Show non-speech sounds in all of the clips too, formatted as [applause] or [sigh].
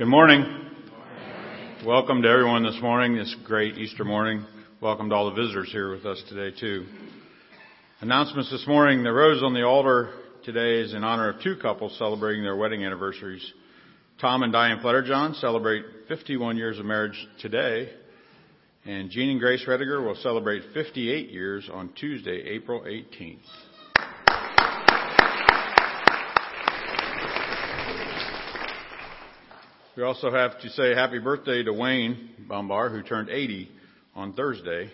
Good morning. Welcome to everyone this morning, this great Easter morning. Welcome to all the visitors here with us today, too. Announcements this morning. The rose on the altar today is in honor of two couples celebrating their wedding anniversaries. Tom and Diane Fletterjohn celebrate 51 years of marriage today, and Jean and Grace Rediger will celebrate 58 years on Tuesday, April 18th. We also have to say happy birthday to Wayne Bombar, who turned 80 on Thursday,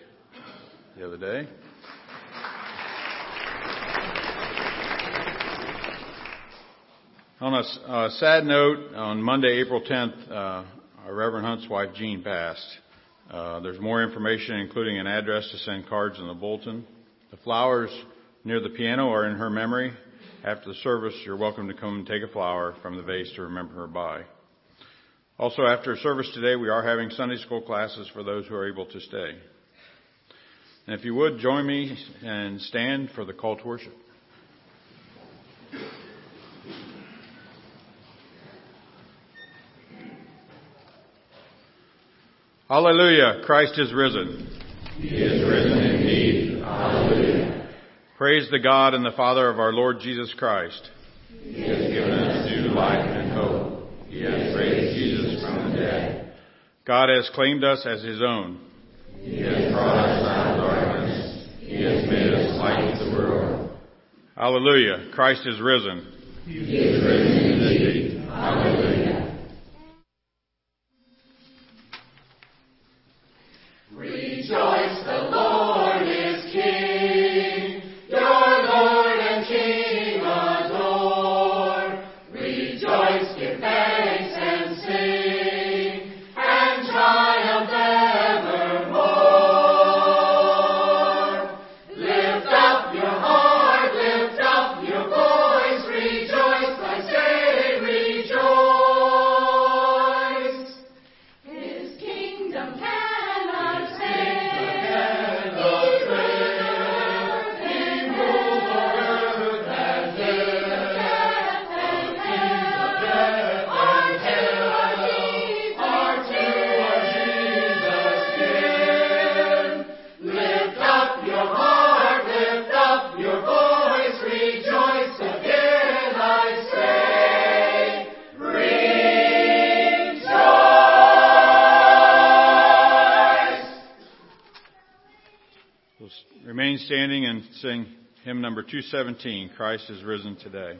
the other day. On a, a sad note, on Monday, April 10th, uh, our Reverend Hunt's wife, Jean, passed. Uh, there's more information, including an address to send cards in the bulletin. The flowers near the piano are in her memory. After the service, you're welcome to come and take a flower from the vase to remember her by. Also, after service today, we are having Sunday school classes for those who are able to stay. And if you would, join me and stand for the call to worship. Hallelujah, Christ is risen. He is risen indeed. Hallelujah. Praise the God and the Father of our Lord Jesus Christ. He has given us new life and hope. He has raised Jesus from the dead. God has claimed us as His own. He has brought us out of darkness. He has made us light to the world. Hallelujah. Christ is risen. He is risen indeed. Hallelujah. Number 217, Christ is risen today.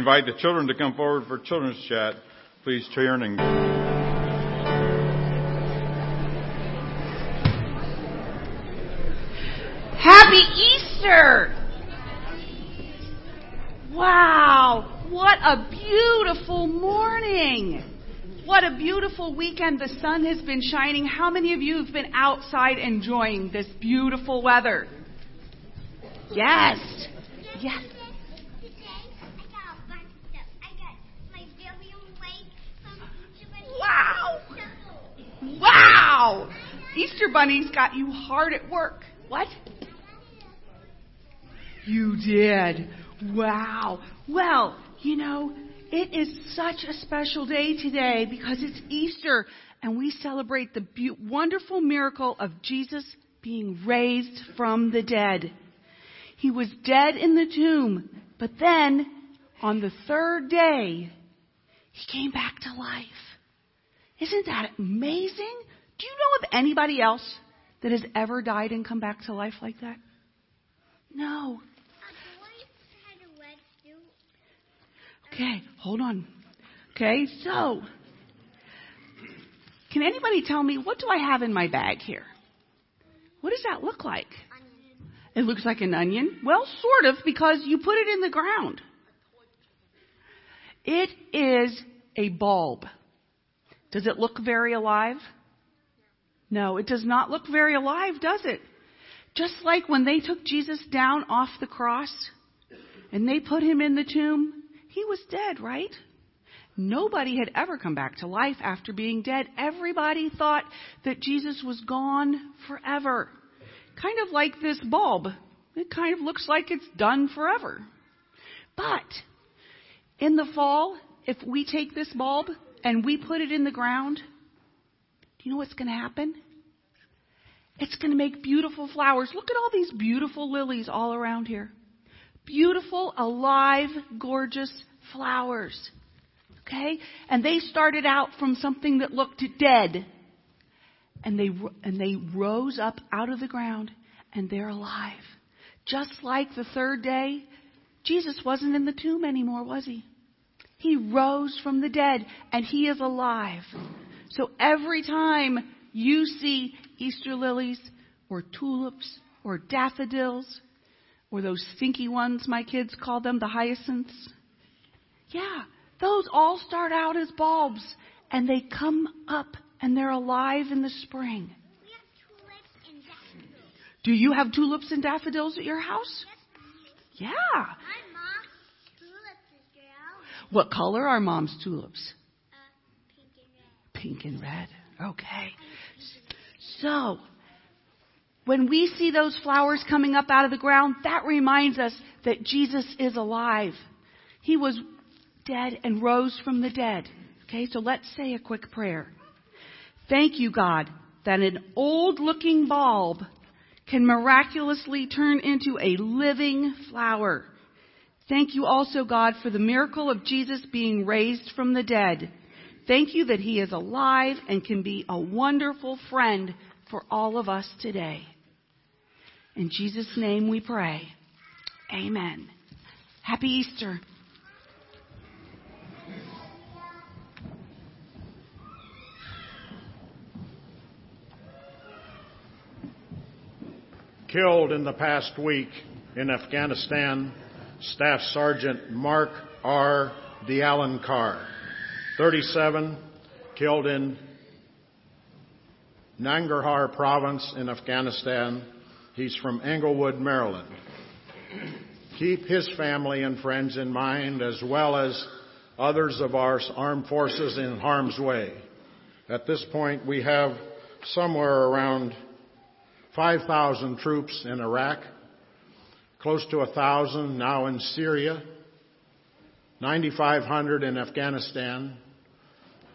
Invite the children to come forward for children's chat, please turn and. Happy Easter! Wow, what a beautiful morning! What a beautiful weekend. The sun has been shining. How many of you have been outside enjoying this beautiful weather? Yes. Yes. Wow. Wow. Easter Bunny's got you hard at work. What? You did. Wow. Well, you know, it is such a special day today because it's Easter and we celebrate the be- wonderful miracle of Jesus being raised from the dead. He was dead in the tomb, but then on the third day, he came back to life. Isn't that amazing? Do you know of anybody else that has ever died and come back to life like that? No. Okay, hold on. Okay, so can anybody tell me what do I have in my bag here? What does that look like? It looks like an onion. Well, sort of, because you put it in the ground. It is a bulb. Does it look very alive? No, it does not look very alive, does it? Just like when they took Jesus down off the cross and they put him in the tomb, he was dead, right? Nobody had ever come back to life after being dead. Everybody thought that Jesus was gone forever. Kind of like this bulb. It kind of looks like it's done forever. But in the fall, if we take this bulb and we put it in the ground, do you know what's going to happen? It's going to make beautiful flowers. Look at all these beautiful lilies all around here. Beautiful, alive, gorgeous flowers. Okay? And they started out from something that looked dead. And they, and they rose up out of the ground and they're alive. Just like the third day, Jesus wasn't in the tomb anymore, was he? He rose from the dead and he is alive. So every time you see Easter lilies or tulips or daffodils or those stinky ones my kids call them, the hyacinths, yeah, those all start out as bulbs and they come up and they're alive in the spring. Do you have tulips and daffodils at your house? Yeah. What color are mom's tulips? Pink and red. Okay. So, when we see those flowers coming up out of the ground, that reminds us that Jesus is alive. He was dead and rose from the dead. Okay, so let's say a quick prayer. Thank you, God, that an old looking bulb can miraculously turn into a living flower. Thank you also, God, for the miracle of Jesus being raised from the dead. Thank you that he is alive and can be a wonderful friend for all of us today. In Jesus' name we pray. Amen. Happy Easter. killed in the past week in Afghanistan, Staff Sergeant Mark R. De Alencar, 37, killed in Nangarhar province in Afghanistan. He's from Englewood, Maryland. Keep his family and friends in mind as well as others of our armed forces in harm's way. At this point, we have somewhere around 5,000 troops in Iraq, close to 1,000 now in Syria, 9,500 in Afghanistan,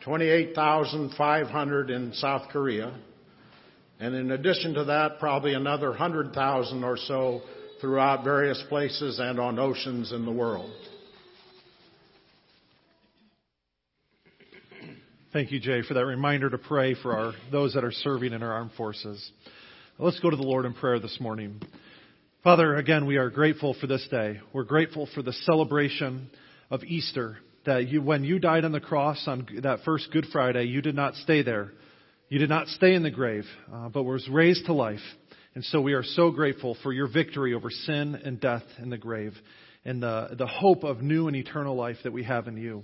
28,500 in South Korea, and in addition to that, probably another 100,000 or so throughout various places and on oceans in the world. Thank you, Jay, for that reminder to pray for our, those that are serving in our armed forces. Let's go to the Lord in prayer this morning. Father, again, we are grateful for this day. We're grateful for the celebration of Easter. That you, when you died on the cross on that first Good Friday, you did not stay there. You did not stay in the grave, uh, but was raised to life. And so we are so grateful for your victory over sin and death in the grave and the, the hope of new and eternal life that we have in you.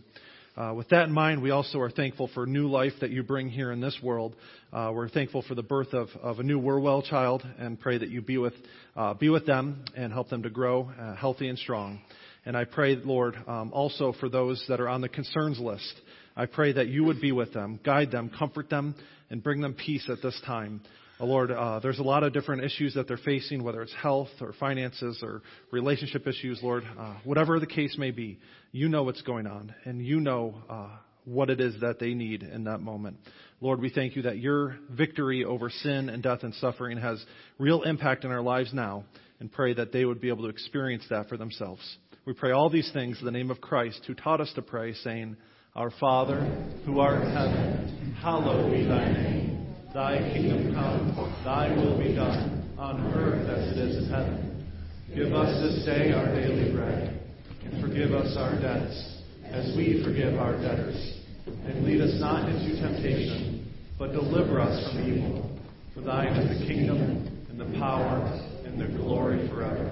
Uh, with that in mind, we also are thankful for new life that you bring here in this world. Uh, we're thankful for the birth of, of a new Werwell child and pray that you be with, uh, be with them and help them to grow uh, healthy and strong. And I pray, Lord, um, also for those that are on the concerns list. I pray that you would be with them, guide them, comfort them, and bring them peace at this time. Uh, Lord, uh, there's a lot of different issues that they're facing, whether it's health or finances or relationship issues, Lord. Uh, whatever the case may be, you know what's going on, and you know uh, what it is that they need in that moment. Lord, we thank you that your victory over sin and death and suffering has real impact in our lives now, and pray that they would be able to experience that for themselves. We pray all these things in the name of Christ, who taught us to pray, saying, Our Father, who art in heaven, hallowed be thy name. Thy kingdom come, thy will be done, on earth as it is in heaven. Give us this day our daily bread, and forgive us our debts, as we forgive our debtors. And lead us not into temptation, but deliver us from evil. For thine is the kingdom, and the power, and the glory forever.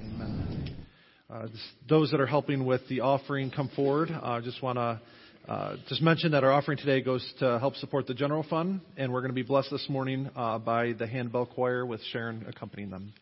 Amen. Uh, those that are helping with the offering come forward. I uh, just want to uh, just mention that our offering today goes to help support the general fund, and we're going to be blessed this morning uh, by the handbell choir with Sharon accompanying them.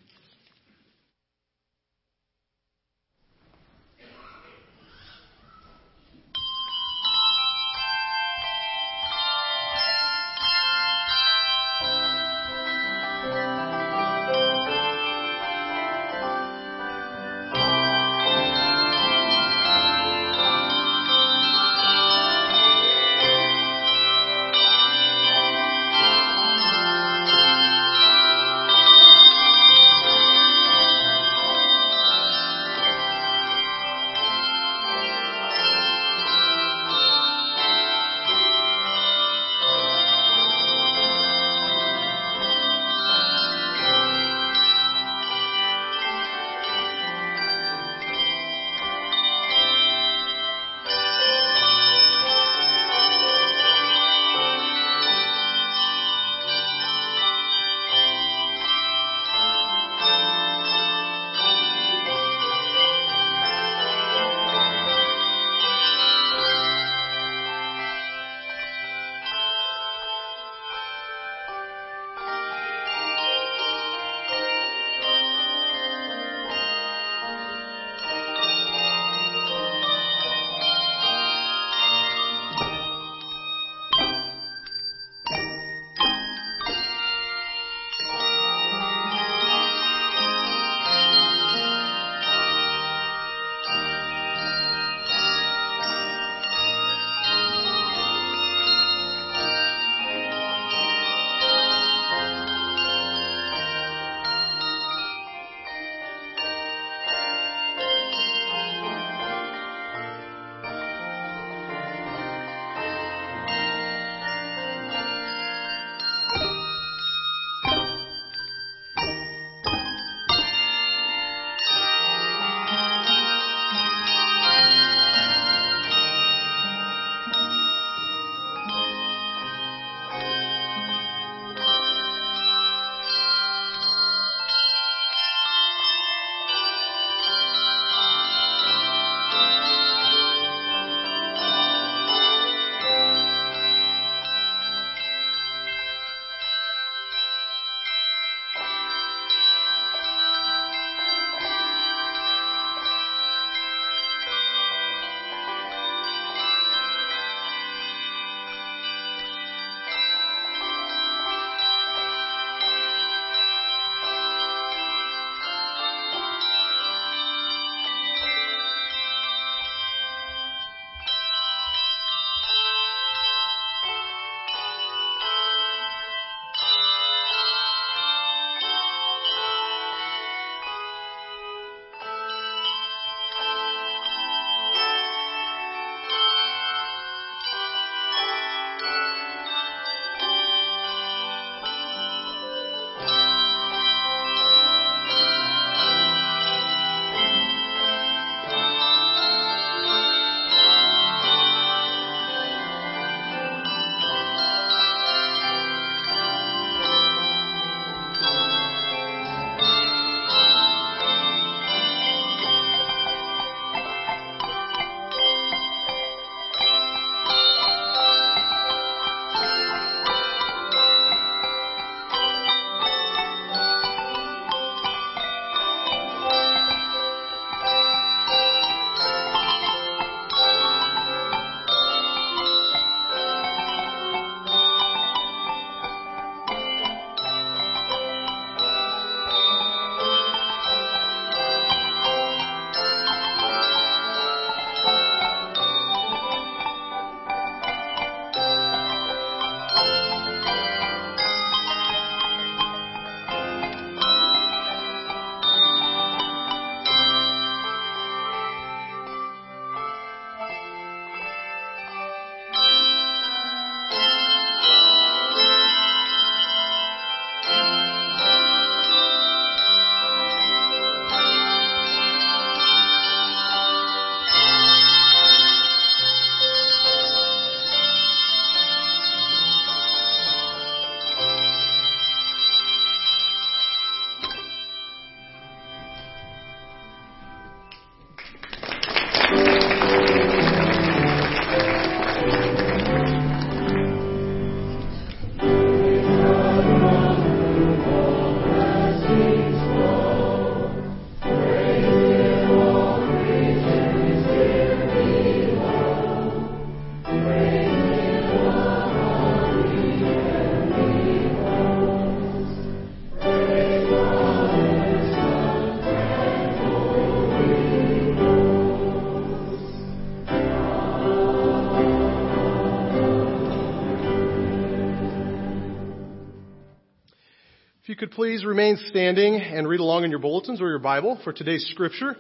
Please remain standing and read along in your bulletins or your Bible for today's scripture,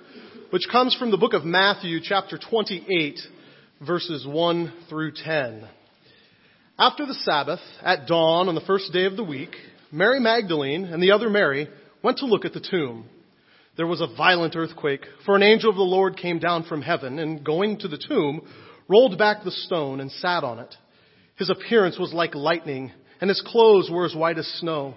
which comes from the book of Matthew, chapter 28, verses 1 through 10. After the Sabbath, at dawn on the first day of the week, Mary Magdalene and the other Mary went to look at the tomb. There was a violent earthquake, for an angel of the Lord came down from heaven and going to the tomb, rolled back the stone and sat on it. His appearance was like lightning, and his clothes were as white as snow.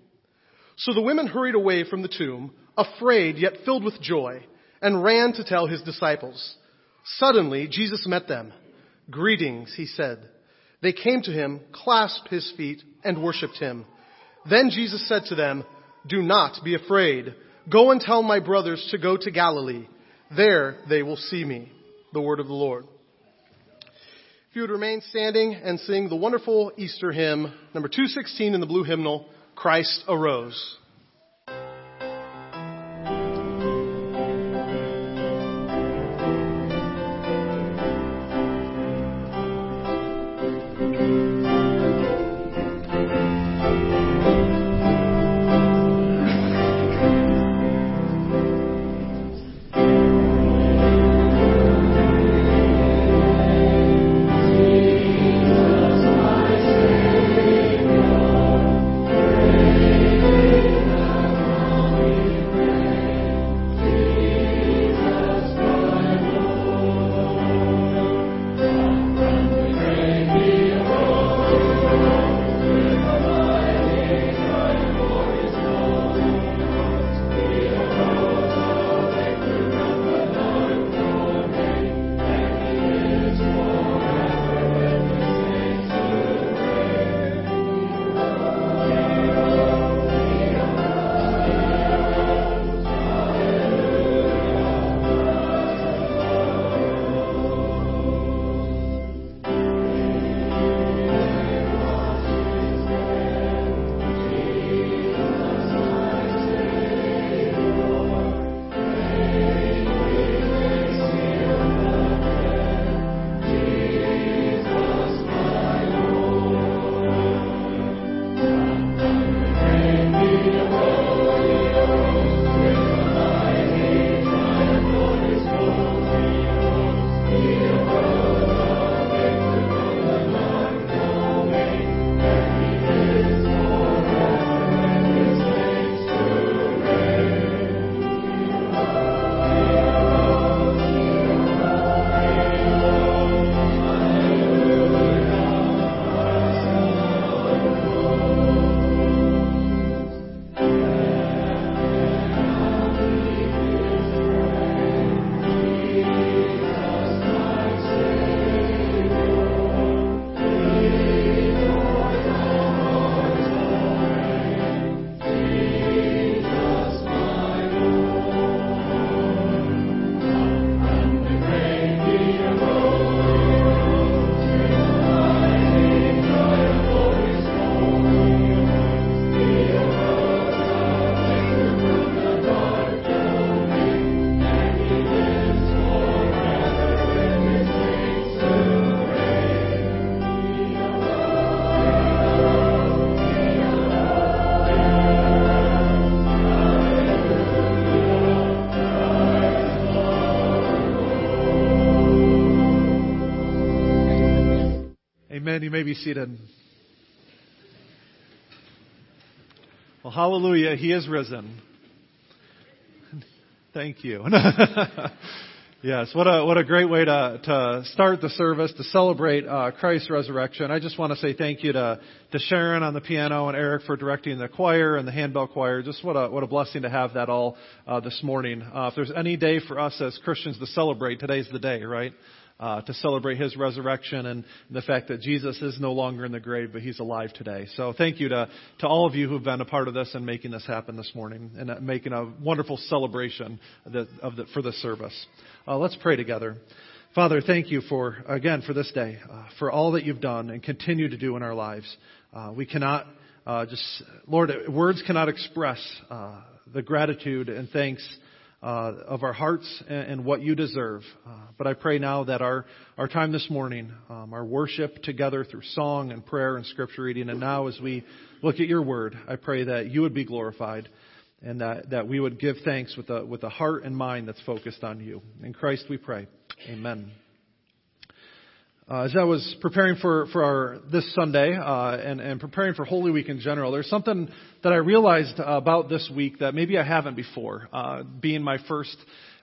So the women hurried away from the tomb, afraid yet filled with joy, and ran to tell his disciples. Suddenly Jesus met them. Greetings, he said. They came to him, clasped his feet, and worshipped him. Then Jesus said to them, Do not be afraid. Go and tell my brothers to go to Galilee. There they will see me. The word of the Lord. If you would remain standing and sing the wonderful Easter hymn, number 216 in the blue hymnal, Christ arose. You may be seated. Well, hallelujah. He is risen. Thank you. [laughs] yes, what a, what a great way to, to start the service, to celebrate uh, Christ's resurrection. I just want to say thank you to, to Sharon on the piano and Eric for directing the choir and the handbell choir. Just what a, what a blessing to have that all uh, this morning. Uh, if there's any day for us as Christians to celebrate, today's the day, right? Uh, to celebrate his resurrection and the fact that Jesus is no longer in the grave, but he's alive today. So thank you to, to all of you who've been a part of this and making this happen this morning and uh, making a wonderful celebration of the, of the, for this service. Uh, let's pray together. Father, thank you for, again, for this day, uh, for all that you've done and continue to do in our lives. Uh, we cannot uh, just, Lord, words cannot express the gratitude and thanks uh, of our hearts and, and, what you deserve. Uh, but I pray now that our, our time this morning, um, our worship together through song and prayer and scripture reading, and now as we look at your word, I pray that you would be glorified and that, that we would give thanks with a, with a heart and mind that's focused on you. In Christ we pray. Amen. Uh, as I was preparing for, for our, this Sunday uh, and, and preparing for Holy Week in general, there's something that I realized about this week that maybe I haven't before. Uh, being my first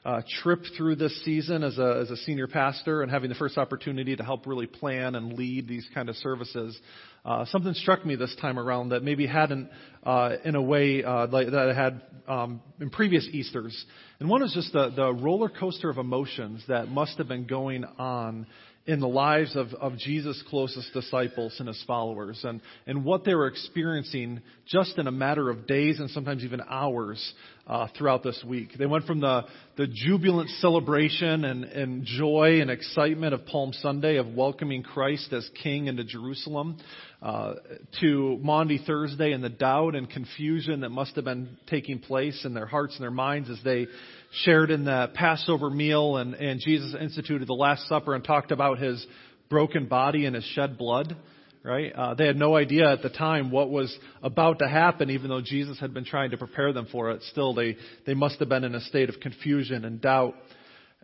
uh, trip through this season as a, as a senior pastor and having the first opportunity to help really plan and lead these kind of services, uh, something struck me this time around that maybe hadn't uh, in a way uh, like, that I had um, in previous Easter's. And one is just the, the roller coaster of emotions that must have been going on in the lives of, of Jesus' closest disciples and his followers and, and what they were experiencing just in a matter of days and sometimes even hours uh, throughout this week. They went from the, the jubilant celebration and, and joy and excitement of Palm Sunday of welcoming Christ as King into Jerusalem uh, to Maundy Thursday and the doubt and confusion that must have been taking place in their hearts and their minds as they shared in the Passover meal and, and Jesus instituted the Last Supper and talked about his broken body and his shed blood. Right? Uh, they had no idea at the time what was about to happen, even though Jesus had been trying to prepare them for it. Still, they, they must have been in a state of confusion and doubt.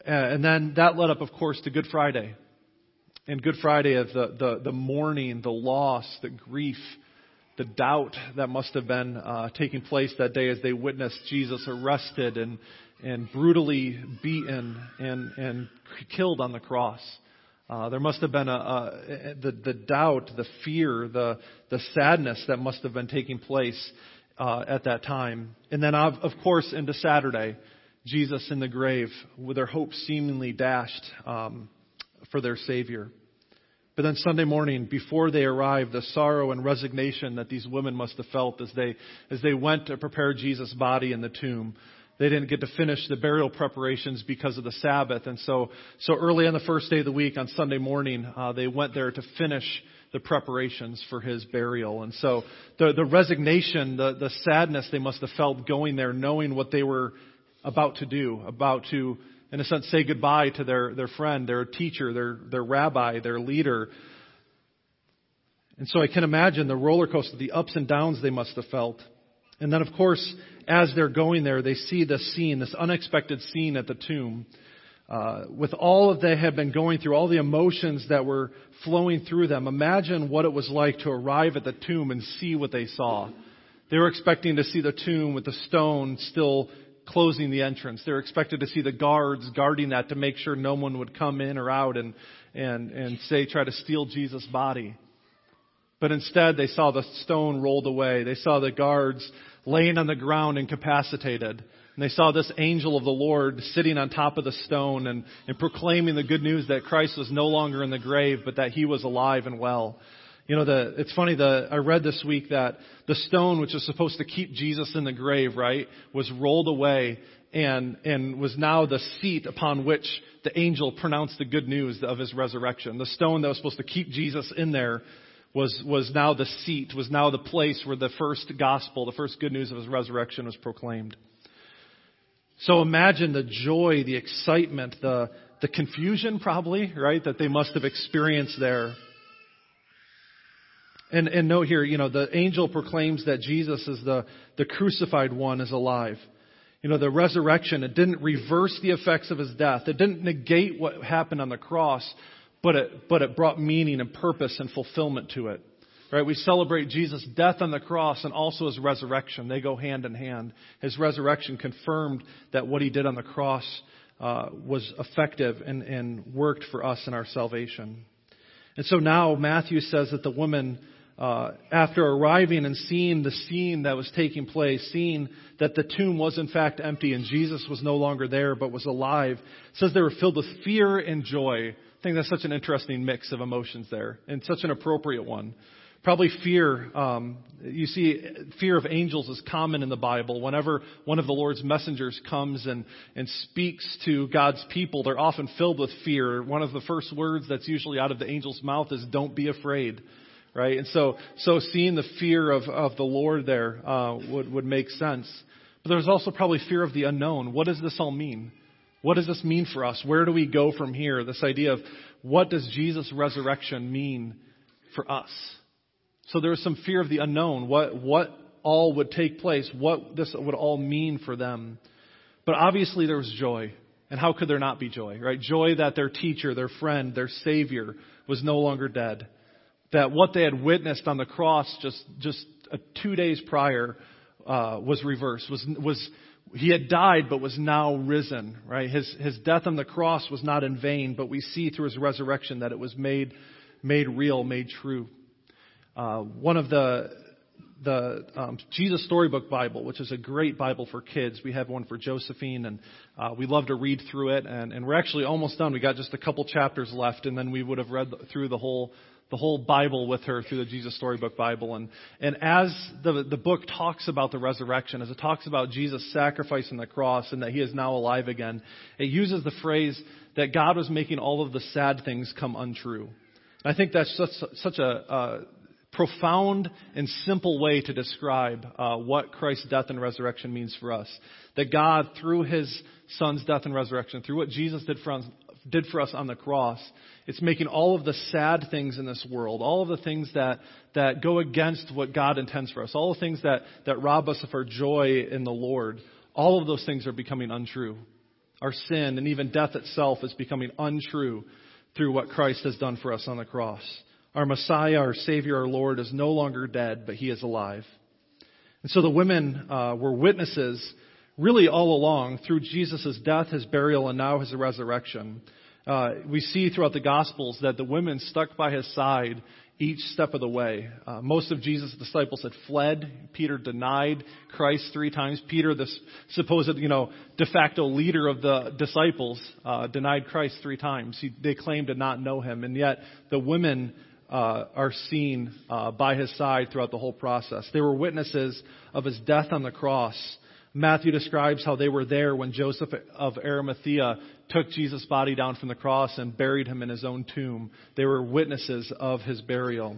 Uh, and then that led up, of course, to Good Friday. And Good Friday of the, the, the mourning, the loss, the grief, the doubt that must have been uh, taking place that day as they witnessed Jesus arrested and and brutally beaten and, and killed on the cross. Uh, there must have been a, a, the, the doubt, the fear, the, the sadness that must have been taking place uh, at that time. And then, of, of course, into Saturday, Jesus in the grave with their hopes seemingly dashed um, for their Savior. But then Sunday morning, before they arrived, the sorrow and resignation that these women must have felt as they, as they went to prepare Jesus' body in the tomb they didn't get to finish the burial preparations because of the Sabbath. And so, so early on the first day of the week, on Sunday morning, uh, they went there to finish the preparations for his burial. And so the, the resignation, the, the sadness they must have felt going there, knowing what they were about to do, about to, in a sense, say goodbye to their, their friend, their teacher, their, their rabbi, their leader. And so I can imagine the roller coaster, the ups and downs they must have felt. And then, of course, as they're going there, they see this scene, this unexpected scene at the tomb. Uh, with all that they had been going through, all the emotions that were flowing through them, imagine what it was like to arrive at the tomb and see what they saw. They were expecting to see the tomb with the stone still closing the entrance. They were expected to see the guards guarding that to make sure no one would come in or out and, and, and say, try to steal Jesus' body. But instead, they saw the stone rolled away. They saw the guards laying on the ground incapacitated. And they saw this angel of the Lord sitting on top of the stone and, and proclaiming the good news that Christ was no longer in the grave, but that he was alive and well. You know, the, it's funny, the, I read this week that the stone, which was supposed to keep Jesus in the grave, right, was rolled away and, and was now the seat upon which the angel pronounced the good news of his resurrection. The stone that was supposed to keep Jesus in there was, was now the seat, was now the place where the first gospel, the first good news of his resurrection was proclaimed. So imagine the joy, the excitement, the, the confusion probably, right, that they must have experienced there. And, and note here, you know, the angel proclaims that Jesus is the, the crucified one is alive. You know, the resurrection, it didn't reverse the effects of his death. It didn't negate what happened on the cross, but it, but it brought meaning and purpose and fulfillment to it. Right? We celebrate Jesus' death on the cross and also his resurrection. They go hand in hand. His resurrection confirmed that what he did on the cross uh, was effective and, and worked for us in our salvation. And so now Matthew says that the woman, uh, after arriving and seeing the scene that was taking place, seeing that the tomb was in fact empty and Jesus was no longer there but was alive, says they were filled with fear and joy I think that's such an interesting mix of emotions there, and such an appropriate one. Probably fear. Um, you see, fear of angels is common in the Bible. Whenever one of the Lord's messengers comes and, and speaks to God's people, they're often filled with fear. One of the first words that's usually out of the angel's mouth is, Don't be afraid. Right? And so, so seeing the fear of, of the Lord there uh, would, would make sense. But there's also probably fear of the unknown. What does this all mean? What does this mean for us? Where do we go from here? This idea of what does Jesus' resurrection mean for us? So there was some fear of the unknown, what, what all would take place, what this would all mean for them. But obviously there was joy. And how could there not be joy, right? Joy that their teacher, their friend, their savior was no longer dead. That what they had witnessed on the cross just, just two days prior uh, was reversed, was, was he had died but was now risen, right? His, his death on the cross was not in vain, but we see through his resurrection that it was made, made real, made true. Uh, one of the the um, Jesus Storybook Bible, which is a great Bible for kids. We have one for Josephine, and uh, we love to read through it. And, and we're actually almost done. We got just a couple chapters left, and then we would have read through the whole the whole Bible with her through the Jesus Storybook Bible. And and as the the book talks about the resurrection, as it talks about Jesus' sacrifice on the cross and that He is now alive again, it uses the phrase that God was making all of the sad things come untrue. And I think that's such, such a, uh, profound and simple way to describe uh, what Christ's death and resurrection means for us. That God, through His Son's death and resurrection, through what Jesus did for us, did for us on the cross, it's making all of the sad things in this world, all of the things that, that go against what God intends for us, all the things that, that rob us of our joy in the Lord, all of those things are becoming untrue. Our sin and even death itself is becoming untrue through what Christ has done for us on the cross. Our Messiah, our Savior, our Lord is no longer dead, but he is alive. And so the women uh, were witnesses really all along through Jesus' death, his burial, and now his resurrection. Uh, we see throughout the Gospels that the women stuck by his side each step of the way. Uh, most of Jesus' disciples had fled. Peter denied Christ three times. Peter, the supposed, you know, de facto leader of the disciples, uh, denied Christ three times. He, they claimed to not know him, and yet the women uh, are seen uh, by his side throughout the whole process. They were witnesses of his death on the cross. Matthew describes how they were there when Joseph of Arimathea took Jesus' body down from the cross and buried him in his own tomb. They were witnesses of his burial.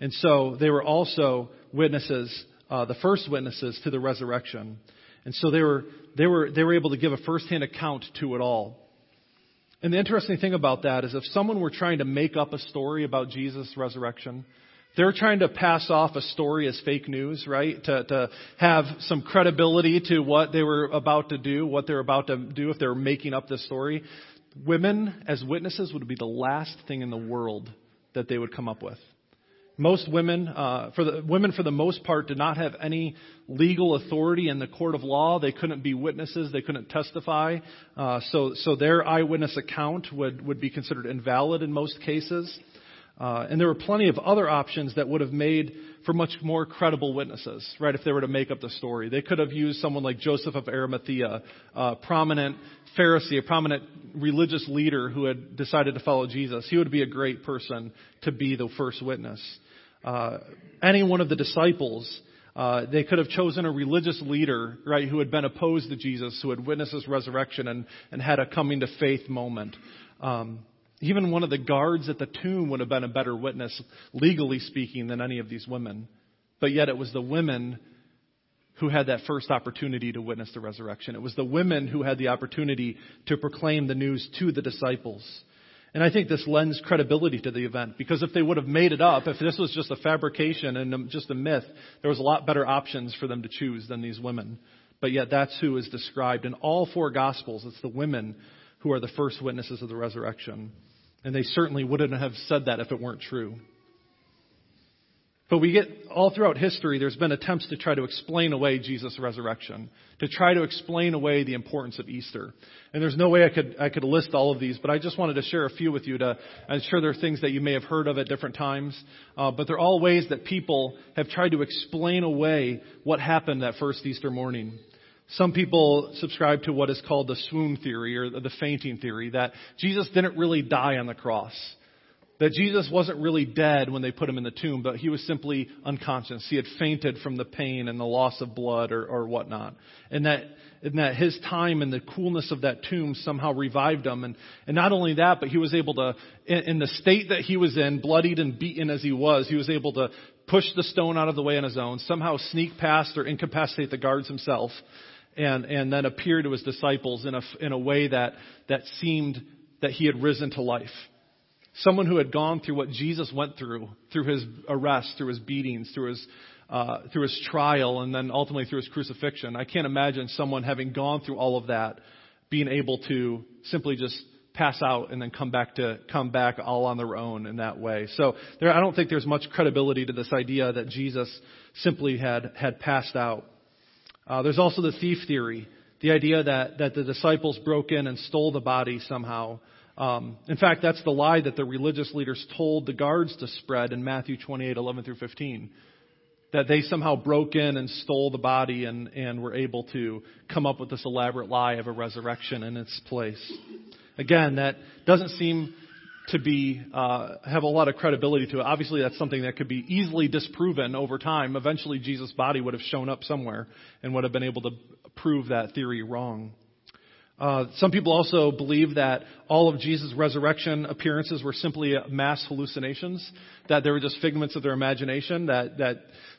And so they were also witnesses, uh, the first witnesses to the resurrection. And so they were, they were, they were able to give a firsthand account to it all. And the interesting thing about that is if someone were trying to make up a story about Jesus' resurrection, they're trying to pass off a story as fake news, right? To, to have some credibility to what they were about to do, what they're about to do if they're making up this story. Women as witnesses would be the last thing in the world that they would come up with. Most women, uh, for the women for the most part, did not have any legal authority in the court of law. They couldn't be witnesses. They couldn't testify. Uh, so, so their eyewitness account would would be considered invalid in most cases. Uh, and there were plenty of other options that would have made for much more credible witnesses, right? If they were to make up the story, they could have used someone like Joseph of Arimathea, a prominent Pharisee, a prominent religious leader who had decided to follow Jesus. He would be a great person to be the first witness uh, any one of the disciples. Uh, they could have chosen a religious leader, right, who had been opposed to Jesus, who had witnessed his resurrection and, and had a coming to faith moment. Um, even one of the guards at the tomb would have been a better witness, legally speaking, than any of these women. But yet it was the women who had that first opportunity to witness the resurrection. It was the women who had the opportunity to proclaim the news to the disciples. And I think this lends credibility to the event because if they would have made it up, if this was just a fabrication and just a myth, there was a lot better options for them to choose than these women. But yet that's who is described in all four gospels. It's the women who are the first witnesses of the resurrection. And they certainly wouldn't have said that if it weren't true. But we get all throughout history, there's been attempts to try to explain away Jesus' resurrection, to try to explain away the importance of Easter. And there's no way I could, I could list all of these, but I just wanted to share a few with you to, I'm sure there are things that you may have heard of at different times, uh, but they're all ways that people have tried to explain away what happened that first Easter morning. Some people subscribe to what is called the swoon theory or the fainting theory, that Jesus didn't really die on the cross. That Jesus wasn't really dead when they put him in the tomb, but he was simply unconscious. He had fainted from the pain and the loss of blood or, or whatnot. And that, and that his time and the coolness of that tomb somehow revived him. And, and not only that, but he was able to, in, in the state that he was in, bloodied and beaten as he was, he was able to push the stone out of the way on his own, somehow sneak past or incapacitate the guards himself, and, and then appear to his disciples in a, in a way that, that seemed that he had risen to life. Someone who had gone through what Jesus went through, through his arrest, through his beatings, through his, uh, through his trial, and then ultimately through his crucifixion. I can't imagine someone having gone through all of that being able to simply just pass out and then come back to come back all on their own in that way. So there, I don't think there's much credibility to this idea that Jesus simply had had passed out. Uh, there's also the thief theory, the idea that that the disciples broke in and stole the body somehow. Um, in fact, that's the lie that the religious leaders told the guards to spread in Matthew 28, 11 through 15. That they somehow broke in and stole the body and, and were able to come up with this elaborate lie of a resurrection in its place. Again, that doesn't seem to be uh, have a lot of credibility to it. Obviously, that's something that could be easily disproven over time. Eventually, Jesus' body would have shown up somewhere and would have been able to prove that theory wrong. Uh, some people also believe that all of Jesus' resurrection appearances were simply mass hallucinations, that they were just figments of their imagination, that that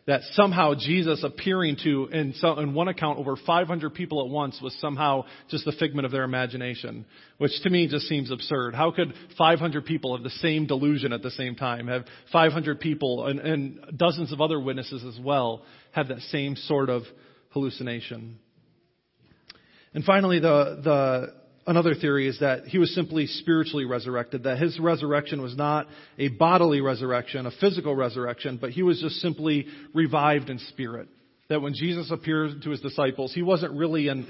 that somehow Jesus appearing to, in, in one account, over 500 people at once was somehow just a figment of their imagination, which to me just seems absurd. How could 500 people have the same delusion at the same time, have 500 people and, and dozens of other witnesses as well have that same sort of hallucination? And finally, the, the, another theory is that he was simply spiritually resurrected, that his resurrection was not a bodily resurrection, a physical resurrection, but he was just simply revived in spirit. That when Jesus appeared to his disciples, he wasn't really in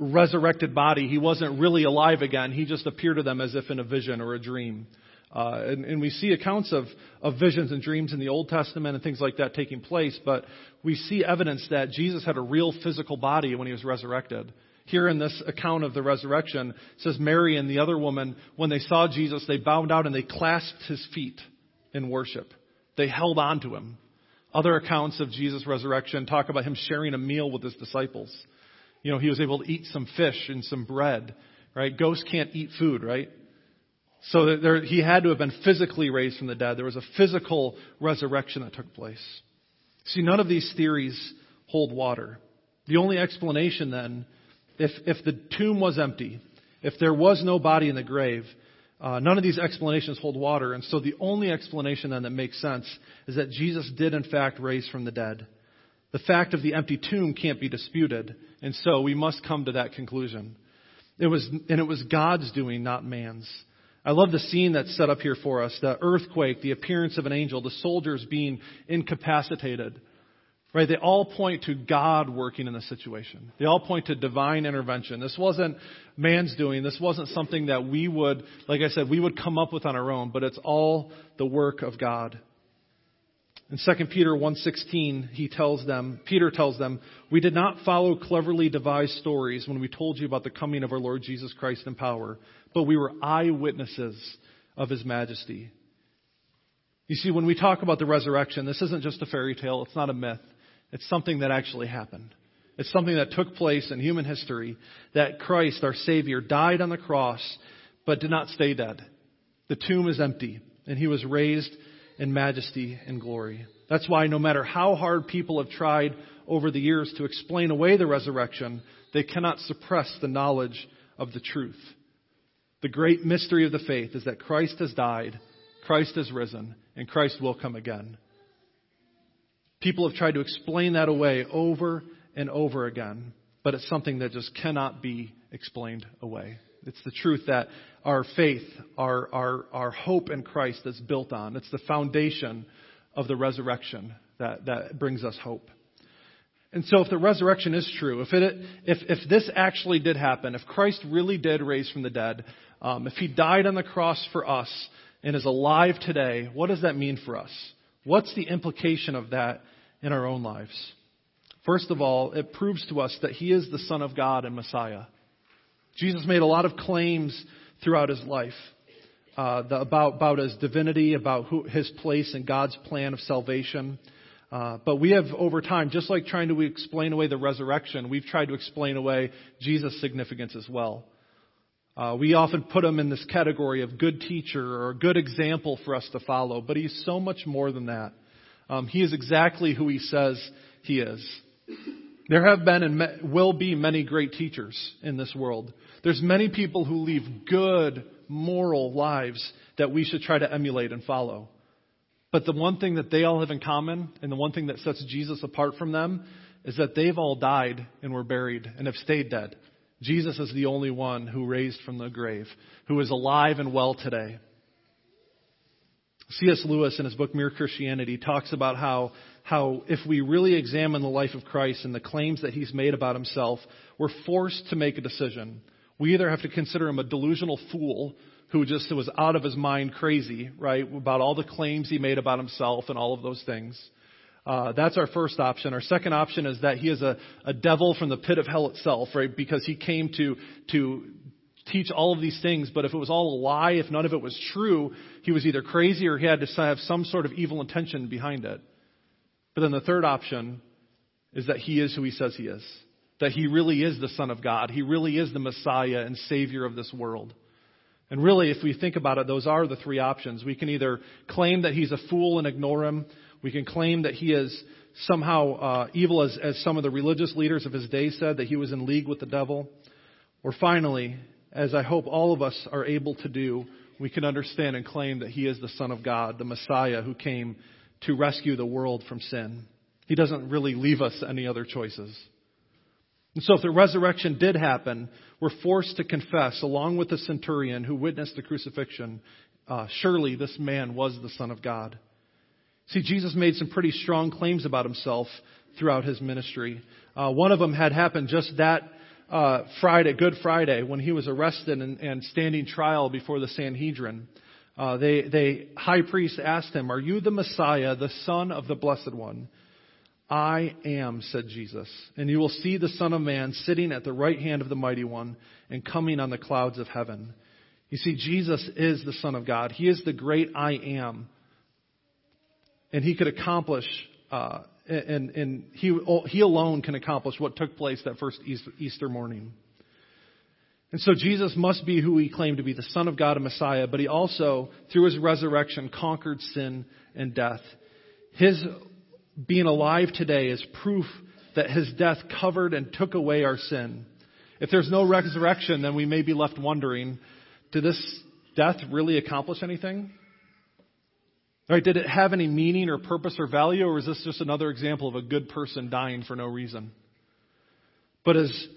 resurrected body. He wasn't really alive again. He just appeared to them as if in a vision or a dream. Uh, and, and, we see accounts of, of visions and dreams in the Old Testament and things like that taking place, but we see evidence that Jesus had a real physical body when he was resurrected here in this account of the resurrection, says Mary and the other woman, when they saw Jesus, they bowed down and they clasped his feet in worship. They held on to him. Other accounts of Jesus' resurrection talk about him sharing a meal with his disciples. You know, he was able to eat some fish and some bread, right? Ghosts can't eat food, right? So there, he had to have been physically raised from the dead. There was a physical resurrection that took place. See, none of these theories hold water. The only explanation then if, if the tomb was empty, if there was no body in the grave, uh, none of these explanations hold water. And so the only explanation then that makes sense is that Jesus did in fact raise from the dead. The fact of the empty tomb can't be disputed. And so we must come to that conclusion. It was, and it was God's doing, not man's. I love the scene that's set up here for us. The earthquake, the appearance of an angel, the soldiers being incapacitated. Right? They all point to God working in the situation. They all point to divine intervention. This wasn't man's doing. This wasn't something that we would, like I said, we would come up with on our own, but it's all the work of God. In 2 Peter 1:16, he tells them, Peter tells them, "We did not follow cleverly devised stories when we told you about the coming of our Lord Jesus Christ in power, but we were eyewitnesses of his majesty." You see, when we talk about the resurrection, this isn't just a fairy tale, it's not a myth. It's something that actually happened. It's something that took place in human history that Christ, our Savior, died on the cross but did not stay dead. The tomb is empty and he was raised in majesty and glory. That's why no matter how hard people have tried over the years to explain away the resurrection, they cannot suppress the knowledge of the truth. The great mystery of the faith is that Christ has died, Christ has risen, and Christ will come again. People have tried to explain that away over and over again, but it's something that just cannot be explained away. It's the truth that our faith, our, our, our hope in Christ is built on. It's the foundation of the resurrection that, that brings us hope. And so if the resurrection is true, if, it, if, if this actually did happen, if Christ really did raise from the dead, um, if he died on the cross for us and is alive today, what does that mean for us? What's the implication of that in our own lives? First of all, it proves to us that he is the Son of God and Messiah. Jesus made a lot of claims throughout his life uh, the, about, about his divinity, about who, his place in God's plan of salvation. Uh, but we have, over time, just like trying to explain away the resurrection, we've tried to explain away Jesus' significance as well. Uh, we often put him in this category of good teacher or a good example for us to follow, but he's so much more than that. Um, he is exactly who he says he is. There have been and will be many great teachers in this world. There's many people who leave good, moral lives that we should try to emulate and follow. But the one thing that they all have in common, and the one thing that sets Jesus apart from them, is that they've all died and were buried and have stayed dead. Jesus is the only one who raised from the grave, who is alive and well today. C.S. Lewis, in his book Mere Christianity, talks about how, how if we really examine the life of Christ and the claims that he's made about himself, we're forced to make a decision. We either have to consider him a delusional fool who just was out of his mind crazy, right, about all the claims he made about himself and all of those things. Uh, that's our first option. Our second option is that he is a, a devil from the pit of hell itself, right? Because he came to to teach all of these things, but if it was all a lie, if none of it was true, he was either crazy or he had to have some sort of evil intention behind it. But then the third option is that he is who he says he is. That he really is the Son of God. He really is the Messiah and Savior of this world. And really, if we think about it, those are the three options. We can either claim that he's a fool and ignore him. We can claim that he is somehow uh, evil, as, as some of the religious leaders of his day said, that he was in league with the devil. Or finally, as I hope all of us are able to do, we can understand and claim that he is the Son of God, the Messiah who came to rescue the world from sin. He doesn't really leave us any other choices. And so if the resurrection did happen, we're forced to confess, along with the centurion who witnessed the crucifixion, uh, surely this man was the Son of God. See, Jesus made some pretty strong claims about himself throughout his ministry. Uh, one of them had happened just that uh, Friday, Good Friday, when he was arrested and, and standing trial before the Sanhedrin. Uh, they, they, high priest asked him, "Are you the Messiah, the Son of the Blessed One?" I am, said Jesus, and you will see the Son of Man sitting at the right hand of the Mighty One and coming on the clouds of heaven. You see, Jesus is the Son of God. He is the great I am. And he could accomplish, uh, and, and he, he alone can accomplish what took place that first Easter morning. And so Jesus must be who he claimed to be, the Son of God and Messiah, but he also, through his resurrection, conquered sin and death. His being alive today is proof that his death covered and took away our sin. If there's no resurrection, then we may be left wondering, did this death really accomplish anything? Right, did it have any meaning or purpose or value, or is this just another example of a good person dying for no reason? But his,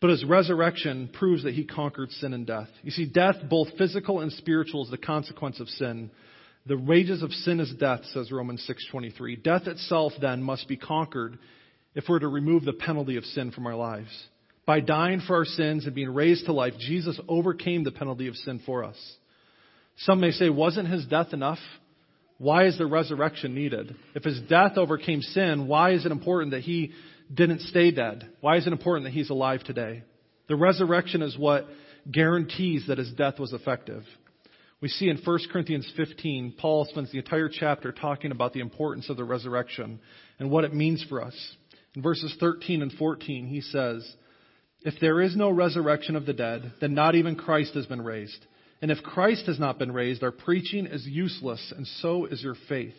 but his resurrection proves that he conquered sin and death. You see, death, both physical and spiritual, is the consequence of sin. The wages of sin is death, says Romans 6:23. Death itself then must be conquered if we're to remove the penalty of sin from our lives. By dying for our sins and being raised to life, Jesus overcame the penalty of sin for us. Some may say, wasn't his death enough? Why is the resurrection needed? If his death overcame sin, why is it important that he didn't stay dead? Why is it important that he's alive today? The resurrection is what guarantees that his death was effective. We see in 1 Corinthians 15, Paul spends the entire chapter talking about the importance of the resurrection and what it means for us. In verses 13 and 14, he says, If there is no resurrection of the dead, then not even Christ has been raised. And if Christ has not been raised, our preaching is useless, and so is your faith.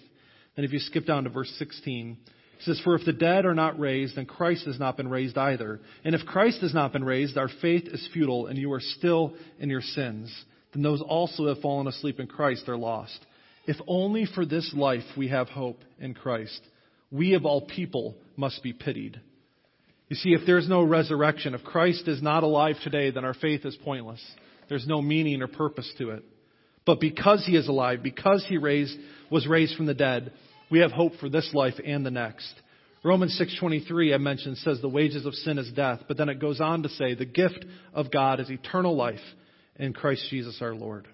And if you skip down to verse 16, he says, For if the dead are not raised, then Christ has not been raised either. And if Christ has not been raised, our faith is futile, and you are still in your sins then those also who have fallen asleep in Christ are lost. If only for this life we have hope in Christ, we of all people must be pitied. You see, if there's no resurrection, if Christ is not alive today, then our faith is pointless. There's no meaning or purpose to it. But because he is alive, because he raised, was raised from the dead, we have hope for this life and the next. Romans 6:23 I mentioned says the wages of sin is death, but then it goes on to say the gift of God is eternal life in Christ Jesus our Lord.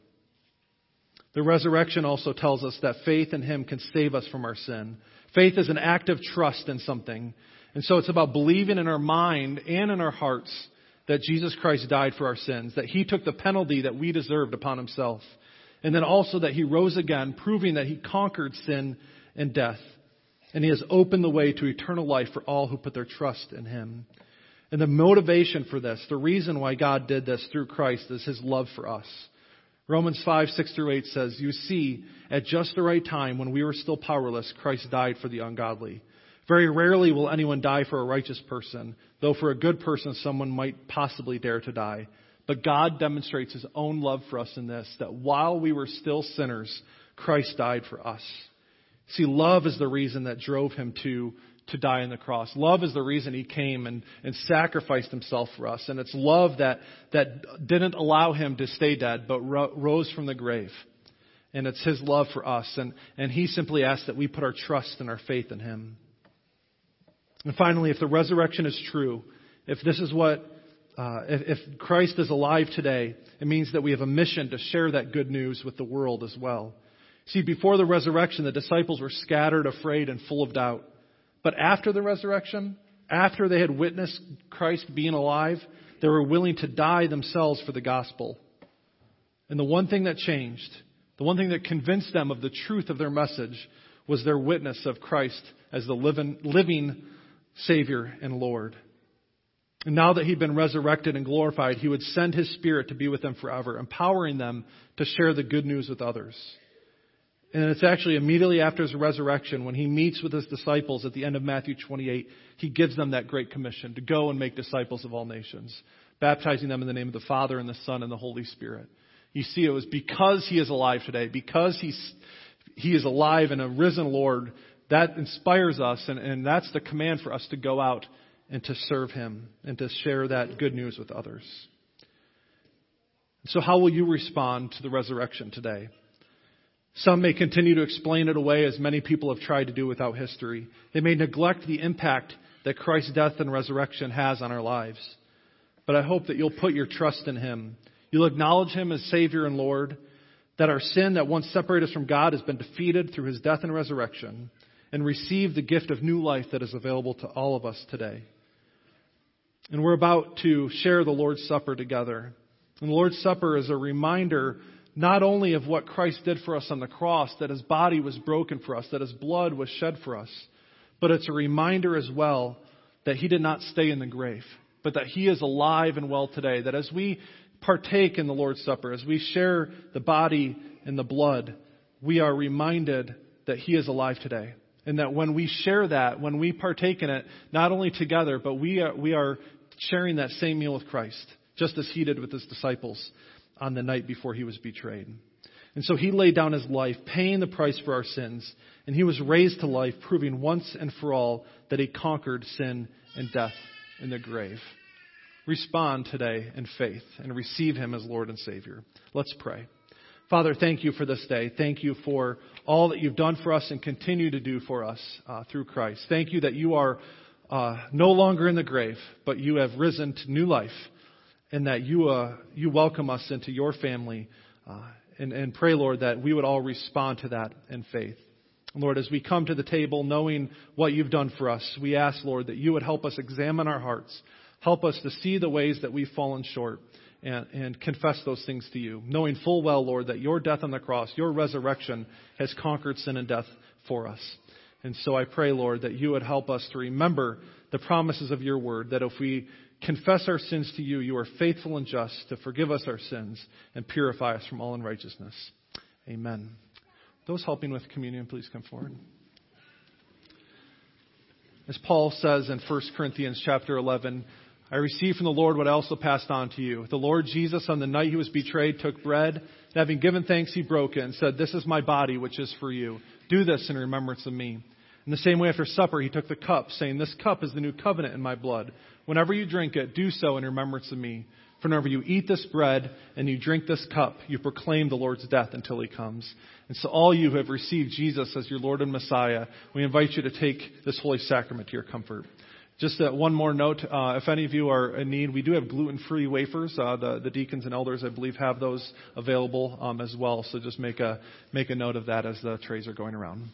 The resurrection also tells us that faith in Him can save us from our sin. Faith is an act of trust in something. And so it's about believing in our mind and in our hearts that Jesus Christ died for our sins, that he took the penalty that we deserved upon himself, and then also that he rose again, proving that he conquered sin and death. And he has opened the way to eternal life for all who put their trust in him. And the motivation for this, the reason why God did this through Christ is his love for us. Romans 5, 6 through 8 says, You see, at just the right time, when we were still powerless, Christ died for the ungodly. Very rarely will anyone die for a righteous person, though for a good person someone might possibly dare to die. But God demonstrates his own love for us in this, that while we were still sinners, Christ died for us. See, love is the reason that drove him to to die on the cross. Love is the reason he came and, and sacrificed himself for us. And it's love that, that didn't allow him to stay dead, but ro- rose from the grave. And it's his love for us. And, and he simply asks that we put our trust and our faith in him. And finally, if the resurrection is true, if this is what, uh, if, if Christ is alive today, it means that we have a mission to share that good news with the world as well. See, before the resurrection, the disciples were scattered, afraid, and full of doubt. But after the resurrection, after they had witnessed Christ being alive, they were willing to die themselves for the gospel. And the one thing that changed, the one thing that convinced them of the truth of their message, was their witness of Christ as the living, living Savior and Lord. And now that he'd been resurrected and glorified, he would send his Spirit to be with them forever, empowering them to share the good news with others. And it's actually immediately after his resurrection, when he meets with his disciples at the end of Matthew 28, he gives them that great commission to go and make disciples of all nations, baptizing them in the name of the Father and the Son and the Holy Spirit. You see, it was because he is alive today, because he's, he is alive and a risen Lord, that inspires us, and, and that's the command for us to go out and to serve him and to share that good news with others. So, how will you respond to the resurrection today? Some may continue to explain it away as many people have tried to do without history. They may neglect the impact that Christ's death and resurrection has on our lives. But I hope that you'll put your trust in Him. You'll acknowledge Him as Savior and Lord, that our sin that once separated us from God has been defeated through His death and resurrection, and receive the gift of new life that is available to all of us today. And we're about to share the Lord's Supper together. And the Lord's Supper is a reminder not only of what Christ did for us on the cross, that his body was broken for us, that his blood was shed for us, but it's a reminder as well that he did not stay in the grave, but that he is alive and well today. That as we partake in the Lord's Supper, as we share the body and the blood, we are reminded that he is alive today. And that when we share that, when we partake in it, not only together, but we are, we are sharing that same meal with Christ, just as he did with his disciples on the night before he was betrayed. And so he laid down his life, paying the price for our sins, and he was raised to life, proving once and for all that he conquered sin and death in the grave. Respond today in faith and receive him as Lord and Savior. Let's pray. Father, thank you for this day. Thank you for all that you've done for us and continue to do for us uh, through Christ. Thank you that you are uh, no longer in the grave, but you have risen to new life and that you, uh, you welcome us into your family. Uh, and, and pray, Lord, that we would all respond to that in faith. Lord, as we come to the table knowing what you've done for us, we ask, Lord, that you would help us examine our hearts. Help us to see the ways that we've fallen short and, and confess those things to you, knowing full well, Lord, that your death on the cross, your resurrection, has conquered sin and death for us. And so I pray, Lord, that you would help us to remember the promises of your word, that if we confess our sins to you, you are faithful and just to forgive us our sins and purify us from all unrighteousness. Amen. Those helping with communion, please come forward. As Paul says in 1 Corinthians chapter 11, I received from the Lord what I also passed on to you. The Lord Jesus, on the night he was betrayed, took bread, and having given thanks, he broke it and said, This is my body, which is for you. Do this in remembrance of me. In the same way, after supper, he took the cup, saying, This cup is the new covenant in my blood. Whenever you drink it, do so in remembrance of me. For whenever you eat this bread and you drink this cup, you proclaim the Lord's death until he comes. And so, all you who have received Jesus as your Lord and Messiah, we invite you to take this holy sacrament to your comfort. Just uh, one more note: uh, if any of you are in need, we do have gluten-free wafers. Uh, the, the, deacons and elders, I believe, have those available um, as well. So just make a make a note of that as the trays are going around.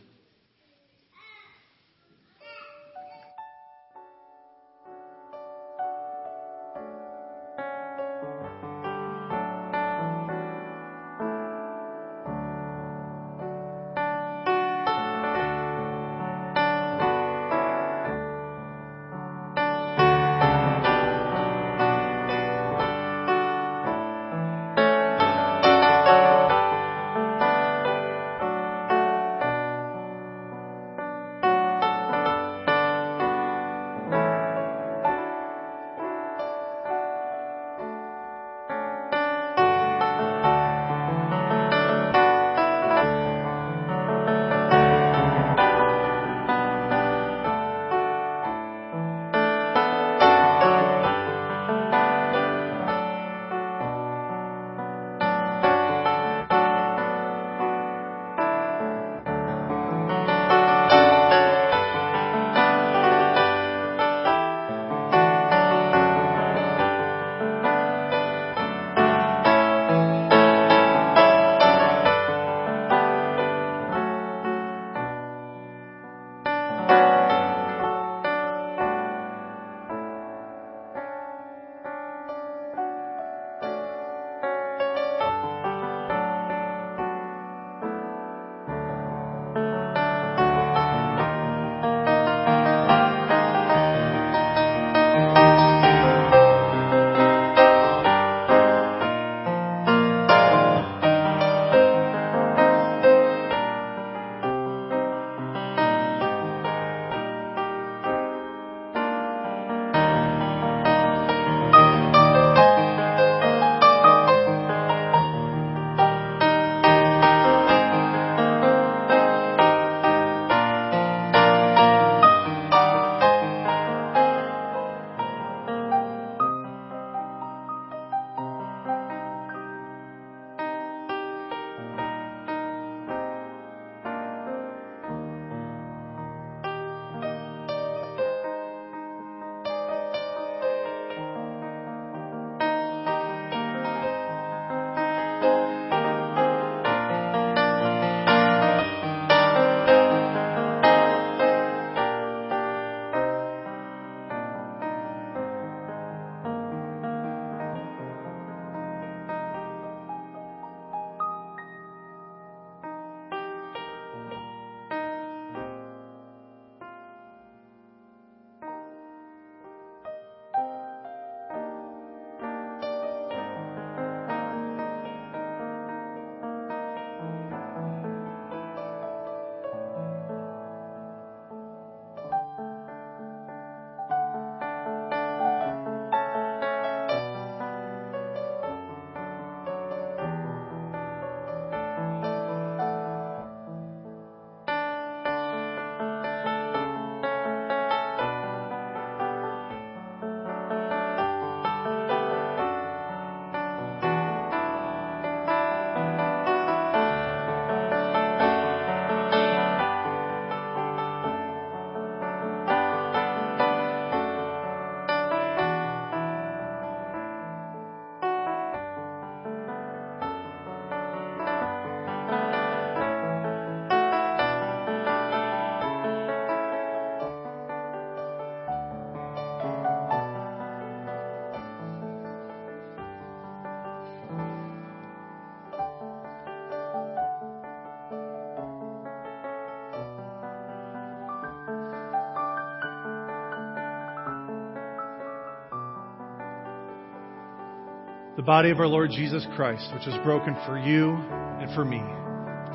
The body of our Lord Jesus Christ, which is broken for you and for me.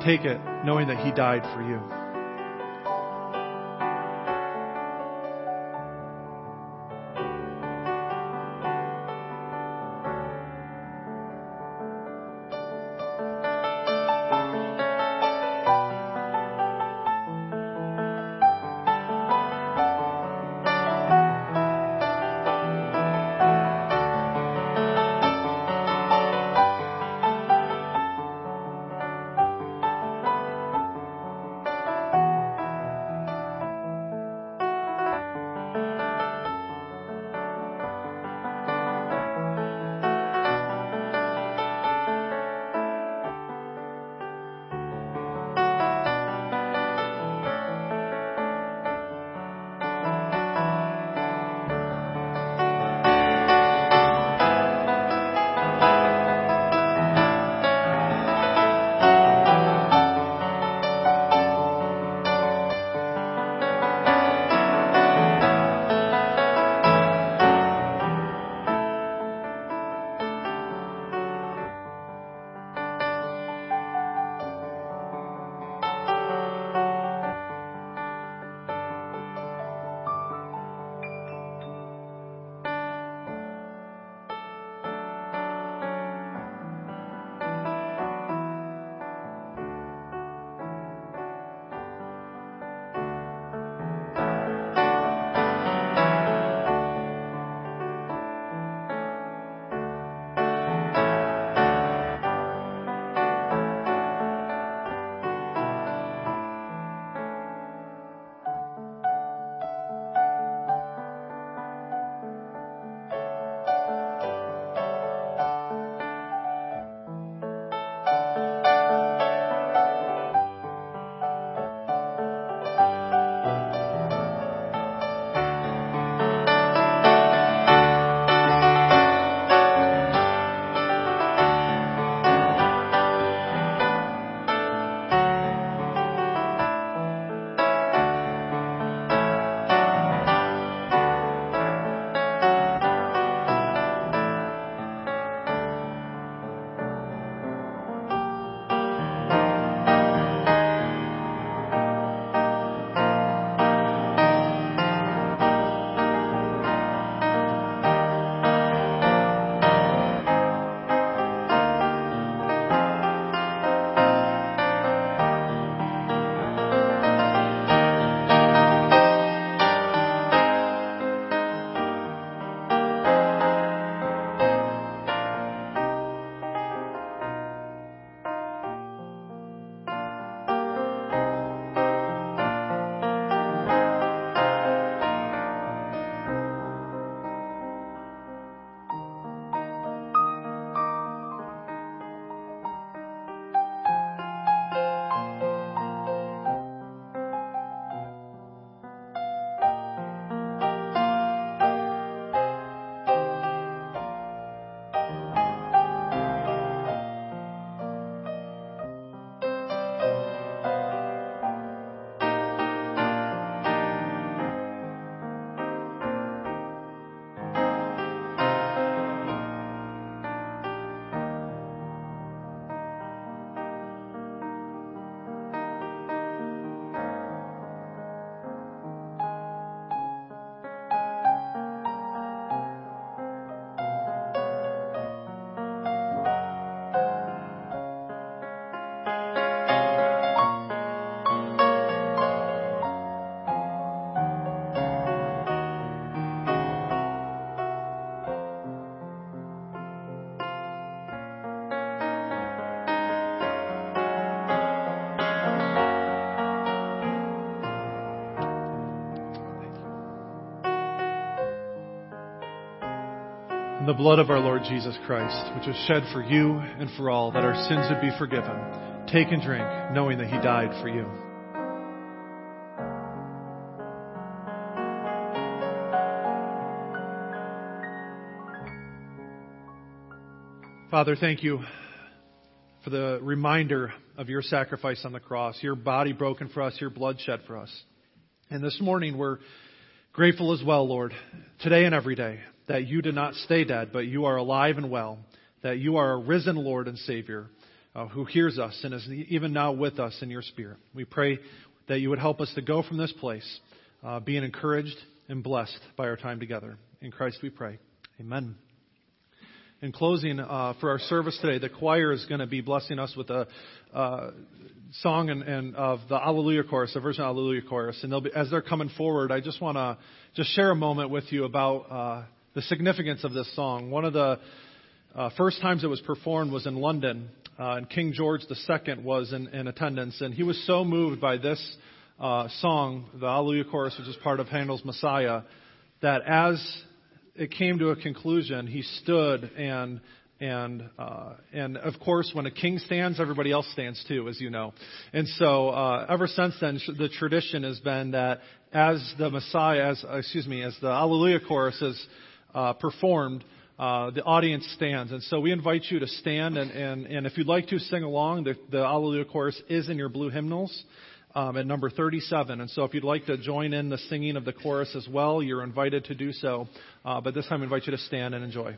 Take it, knowing that He died for you. And the blood of our Lord Jesus Christ, which was shed for you and for all, that our sins would be forgiven. Take and drink, knowing that He died for you. Father, thank you for the reminder of your sacrifice on the cross, your body broken for us, your blood shed for us. And this morning we're grateful as well, Lord, today and every day, that you did not stay dead, but you are alive and well, that you are a risen Lord and Savior uh, who hears us and is even now with us in your Spirit. We pray that you would help us to go from this place uh, being encouraged and blessed by our time together. In Christ we pray. Amen. In closing, uh, for our service today, the choir is going to be blessing us with a uh, song and, and, of the Alleluia chorus, the version of Alleluia chorus. And they'll be, as they're coming forward, I just want to just share a moment with you about uh, the significance of this song. One of the uh, first times it was performed was in London, uh, and King George II was in, in, attendance, and he was so moved by this uh, song, the Alleluia chorus, which is part of Handel's Messiah, that as it came to a conclusion, he stood and and uh, and of course, when a king stands, everybody else stands too, as you know. And so, uh, ever since then, the tradition has been that as the Messiah, as excuse me, as the Alleluia chorus is uh, performed, uh, the audience stands. And so we invite you to stand, and, and, and if you'd like to sing along, the, the Alleluia chorus is in your blue hymnals um, at number 37. And so if you'd like to join in the singing of the chorus as well, you're invited to do so. Uh, but this time I invite you to stand and enjoy.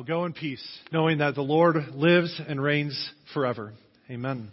Now go in peace, knowing that the Lord lives and reigns forever. Amen.